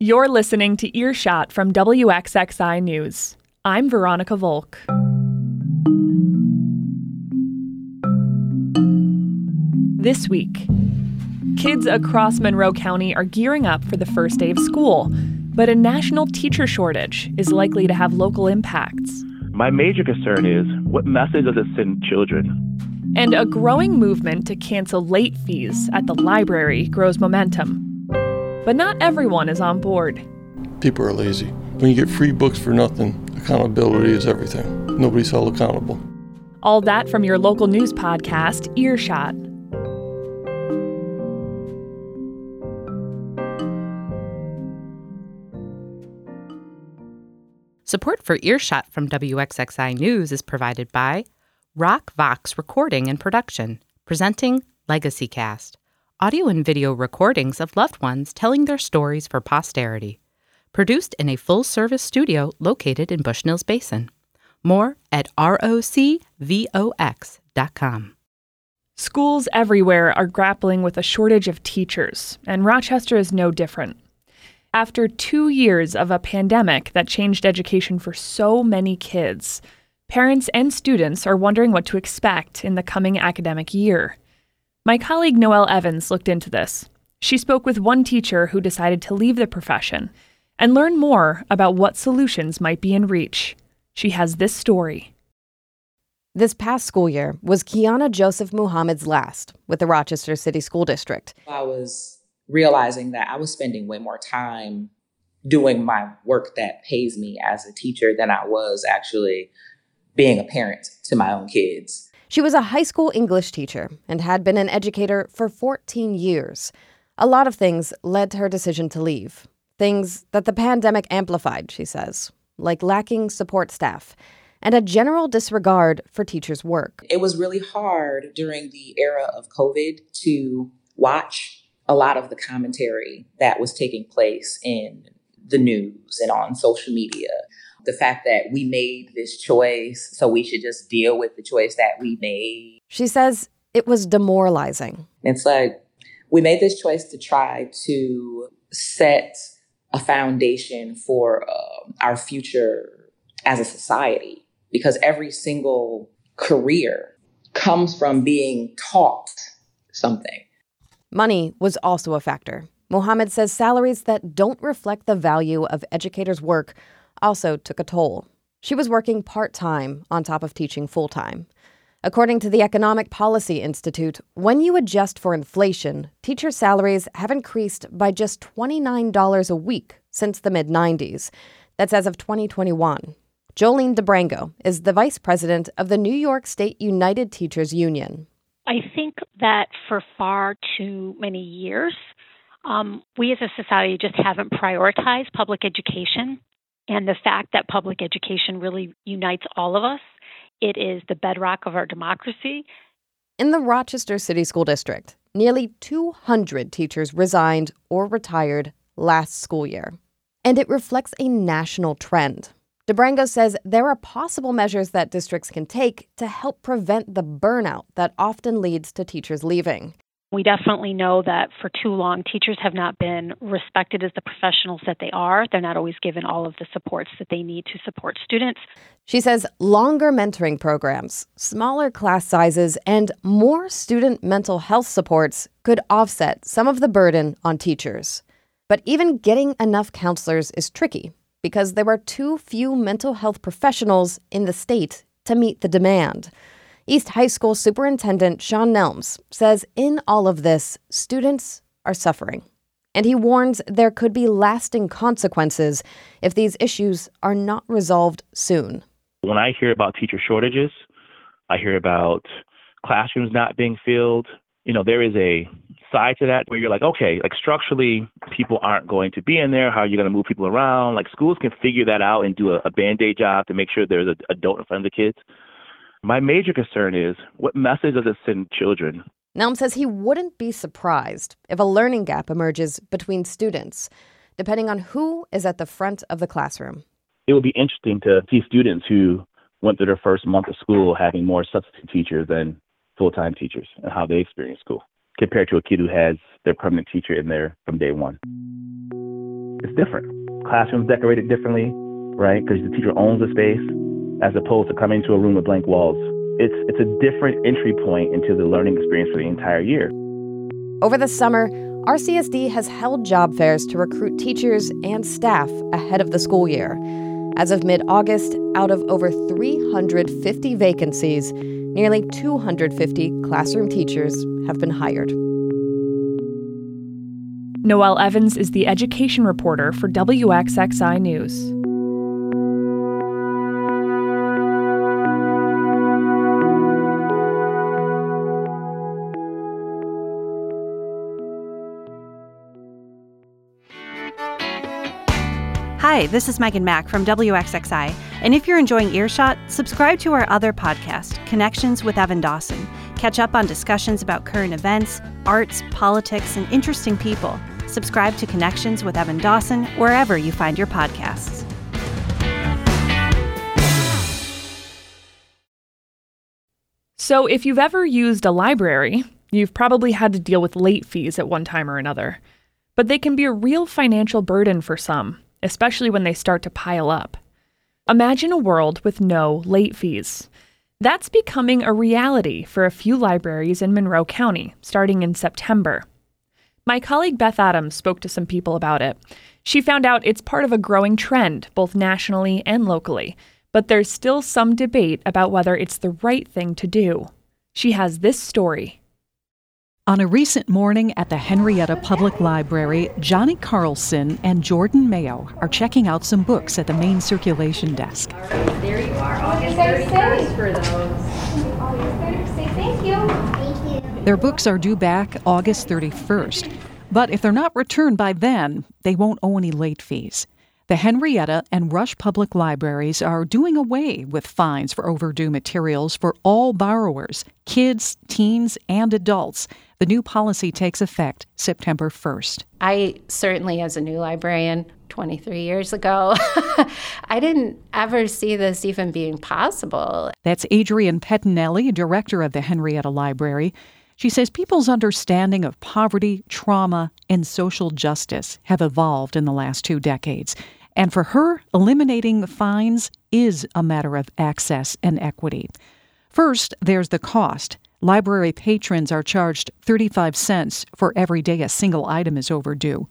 You're listening to Earshot from WXXI News. I'm Veronica Volk. This week, kids across Monroe County are gearing up for the first day of school, but a national teacher shortage is likely to have local impacts. My major concern is what message does it send children? And a growing movement to cancel late fees at the library grows momentum. But not everyone is on board. People are lazy. When you get free books for nothing, accountability is everything. Nobody's held accountable. All that from your local news podcast, Earshot. Support for Earshot from WXXI News is provided by RocVox Recording and Production, presenting Legacy Cast audio and video recordings of loved ones telling their stories for posterity. Produced in a full service studio located in Bushnell's Basin. More at rocvox.com. Schools everywhere are grappling with a shortage of teachers, and Rochester is no different. After two years of a pandemic that changed education for so many kids, parents and students are wondering what to expect in the coming academic year. My colleague Noelle Evans looked into this. She spoke with one teacher who decided to leave the profession and learn more about what solutions might be in reach. She has this story. This past school year was Kiana Joseph Muhammad's last with the Rochester City School District. I was realizing that I was spending way more time doing my work that pays me as a teacher than I was actually being a parent to my own kids. She was a high school English teacher and had been an educator for 14 years. A lot of things led to her decision to leave. Things that the pandemic amplified, she says, like lacking support staff and a general disregard for teachers' work. It was really hard during the era of COVID to watch a lot of the commentary that was taking place in the news and on social media the fact that we made this choice, so we should just deal with the choice that we made. She says it was demoralizing. It's like we made this choice to try to set a foundation for uh, our future as a society because every single career comes from being taught something. Money was also a factor. Mohammed says salaries that don't reflect the value of educators' work also took a toll. She was working part time on top of teaching full time. According to the Economic Policy Institute, when you adjust for inflation, teacher salaries have increased by just $29 a week since the mid 90s. That's as of 2021. Jolene DiBrango is the vice president of the New York State United Teachers Union. I think that for far too many years, um, we as a society just haven't prioritized public education and the fact that public education really unites all of us. It is the bedrock of our democracy. In the Rochester City School District, nearly 200 teachers resigned or retired last school year. And it reflects a national trend. DiBrango says there are possible measures that districts can take to help prevent the burnout that often leads to teachers leaving. We definitely know that for too long, teachers have not been respected as the professionals that they are. They're not always given all of the supports that they need to support students. She says longer mentoring programs, smaller class sizes, and more student mental health supports could offset some of the burden on teachers. But even getting enough counselors is tricky because there are too few mental health professionals in the state to meet the demand. East High School Superintendent Shaun Nelms says in all of this, students are suffering. And he warns there could be lasting consequences if these issues are not resolved soon. When I hear about teacher shortages, I hear about classrooms not being filled. You know, there is a side to that where you're like, okay, like structurally, people aren't going to be in there. How are you going to move people around? Like schools can figure that out and do a, a band aid job to make sure there's an adult in front of the kids. My major concern is what message does it send children? Nelm says he wouldn't be surprised if a learning gap emerges between students, depending on who is at the front of the classroom. It would be interesting to see students who went through their first month of school having more substitute teachers than full time teachers and how they experience school compared to a kid who has their permanent teacher in there from day one. it's different. Classrooms decorated differently, right? Because the teacher owns the space, as opposed to coming to a room with blank walls. It's it's a different entry point into the learning experience for the entire year. Over the summer, RCSD has held job fairs to recruit teachers and staff ahead of the school year. As of mid August, out of over 350 vacancies, nearly 250 classroom teachers have been hired. Noelle Evans is the education reporter for WXXI News. Hi, this is Megan Mack from WXXI. And if you're enjoying Earshot, subscribe to our other podcast, Connections with Evan Dawson. Catch up on discussions about current events, arts, politics, and interesting people. Subscribe to Connections with Evan Dawson wherever you find your podcasts. So, if you've ever used a library, you've probably had to deal with late fees at one time or another. But they can be a real financial burden for some, especially when they start to pile up. Imagine a world with no late fees. That's becoming a reality for a few libraries in Monroe County starting in September. My colleague Beth Adams spoke to some people about it. She found out it's part of a growing trend, both nationally and locally, but there's still some debate about whether it's the right thing to do. She has this story. On a recent morning at the Henrietta Public Library, Johnny Carlson and Jordan Mayo are checking out some books at the main circulation desk. There you are, August 31st for those. August 31st, thank you. Thank you. Their books are due back August 31st, but if they're not returned by then, they won't owe any late fees. The Henrietta and Rush Public Libraries are doing away with fines for overdue materials for all borrowers, kids, teens, and adults. The new policy takes effect September 1st. I certainly, as a new librarian 23 years ago, I didn't ever see this even being possible. That's Adrienne Pettinelli, director of the Henrietta Library. She says people's understanding of poverty, trauma, and social justice have evolved in the last two decades. And for her, eliminating fines is a matter of access and equity. First, there's the cost. Library patrons are charged 35 cents for every day a single item is overdue.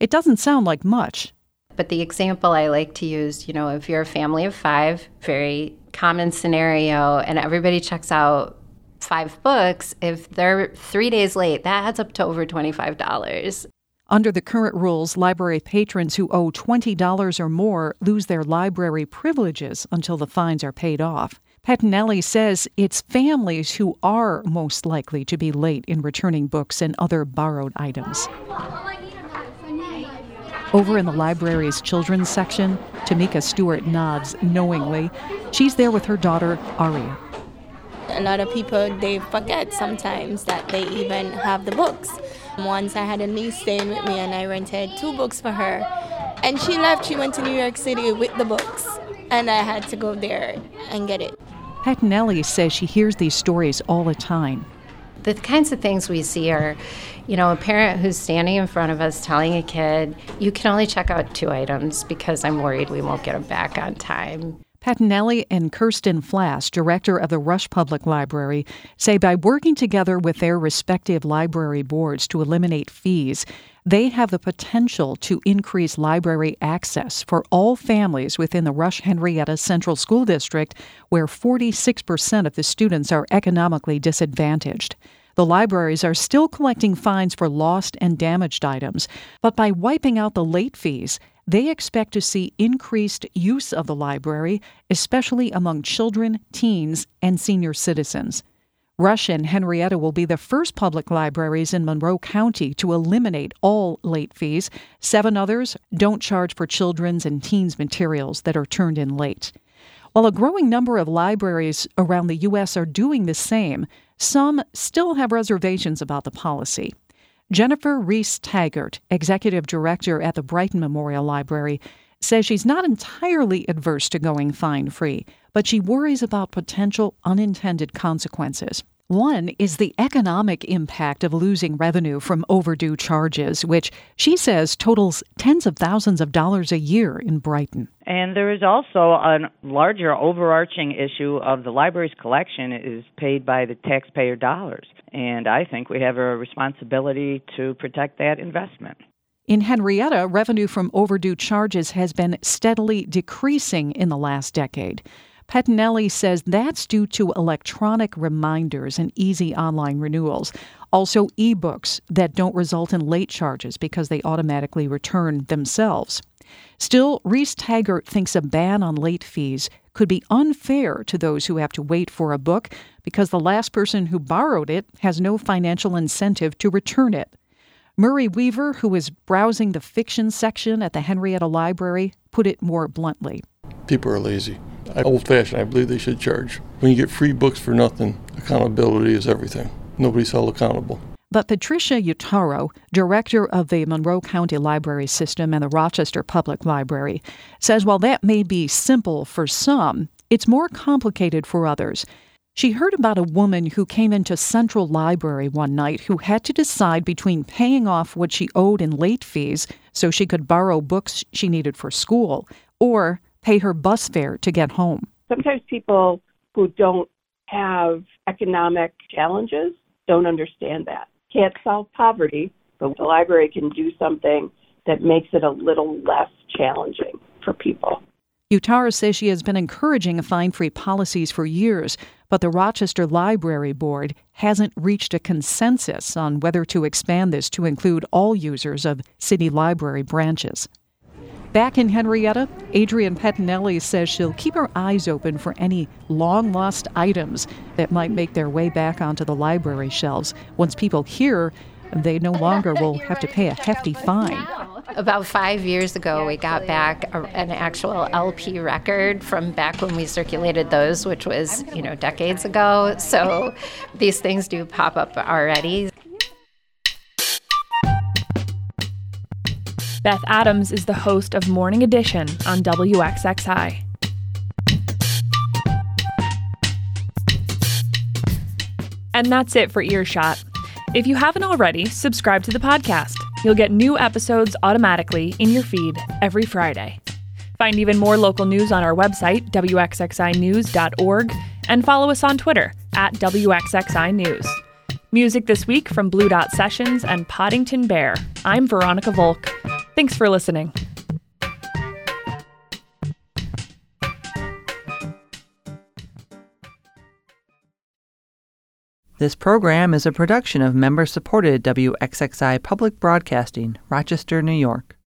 It doesn't sound like much. But the example I like to use, you know, if you're a family of five, very common scenario, and everybody checks out five books, if they're three days late, that adds up to over $25. Under the current rules, library patrons who owe $20 or more lose their library privileges until the fines are paid off. Pettinelli says it's families who are most likely to be late in returning books and other borrowed items. Over in the library's children's section, Tamika Stewart nods knowingly. She's there with her daughter, Aria. A lot of people, they forget sometimes that they even have the books. Once I had a niece staying with me and I rented two books for her. And she left, she went to New York City with the books. And I had to go there and get it. Pettinelli says she hears these stories all the time. The kinds of things we see are, you know, a parent who's standing in front of us telling a kid, you can only check out two items because I'm worried we won't get them back on time. Pettinelli and Kirsten Flass, director of the Rush Public Library, say by working together with their respective library boards to eliminate fees, they have the potential to increase library access for all families within the Rush Henrietta Central School District, where 46% of the students are economically disadvantaged. The libraries are still collecting fines for lost and damaged items, but by wiping out the late fees, they expect to see increased use of the library, especially among children, teens, and senior citizens. Rush and Henrietta will be the first public libraries in Monroe County to eliminate all late fees. Seven others don't charge for children's and teens' materials that are turned in late. While a growing number of libraries around the U.S. are doing the same, some still have reservations about the policy. Jennifer Ries-Taggart, executive director at the Brighton Memorial Library, says she's not entirely adverse to going fine free, but she worries about potential unintended consequences. One is the economic impact of losing revenue from overdue charges, which she says totals tens of thousands of dollars a year in Brighton. And there is also a larger overarching issue of the library's collection is paid by the taxpayer dollars. And I think we have a responsibility to protect that investment. In Henrietta, revenue from overdue charges has been steadily decreasing in the last decade. Pettinelli says that's due to electronic reminders and easy online renewals. Also, ebooks that don't result in late charges because they automatically return themselves. Still, Ries-Taggart thinks a ban on late fees could be unfair to those who have to wait for a book because the last person who borrowed it has no financial incentive to return it. Murray Weaver, who is browsing the fiction section at the Henrietta Library, put it more bluntly. People are lazy. Old fashioned, I believe they should charge. When you get free books for nothing, accountability is everything. Nobody's held accountable. But Patricia Uttaro, director of the Monroe County Library System and the Rochester Public Library, says while that may be simple for some, it's more complicated for others. She heard about a woman who came into Central Library one night who had to decide between paying off what she owed in late fees so she could borrow books she needed for school or pay her bus fare to get home. Sometimes people who don't have economic challenges don't understand that. Can't solve poverty, but the library can do something that makes it a little less challenging for people. Uttaro says she has been encouraging fine free policies for years, but the Rochester Library Board hasn't reached a consensus on whether to expand this to include all users of city library branches. Back in Henrietta, Adrienne Pettinelli says she'll keep her eyes open for any long lost items that might make their way back onto the library shelves once people hear they no longer will have to pay a hefty fine. About five years ago, we got back a, an actual LP record from back when we circulated those, which was, you know, decades ago. So these things do pop up already. Beth Adams is the host of Morning Edition on WXXI. And that's it for Earshot. If you haven't already, subscribe to the podcast. You'll get new episodes automatically in your feed every Friday. Find even more local news on our website, wxxinews.org, and follow us on Twitter at WXXI News. Music this week from Blue Dot Sessions and Poddington Bear. I'm Veronica Volk. Thanks for listening. This program is a production of member supported WXXI Public Broadcasting, Rochester, New York.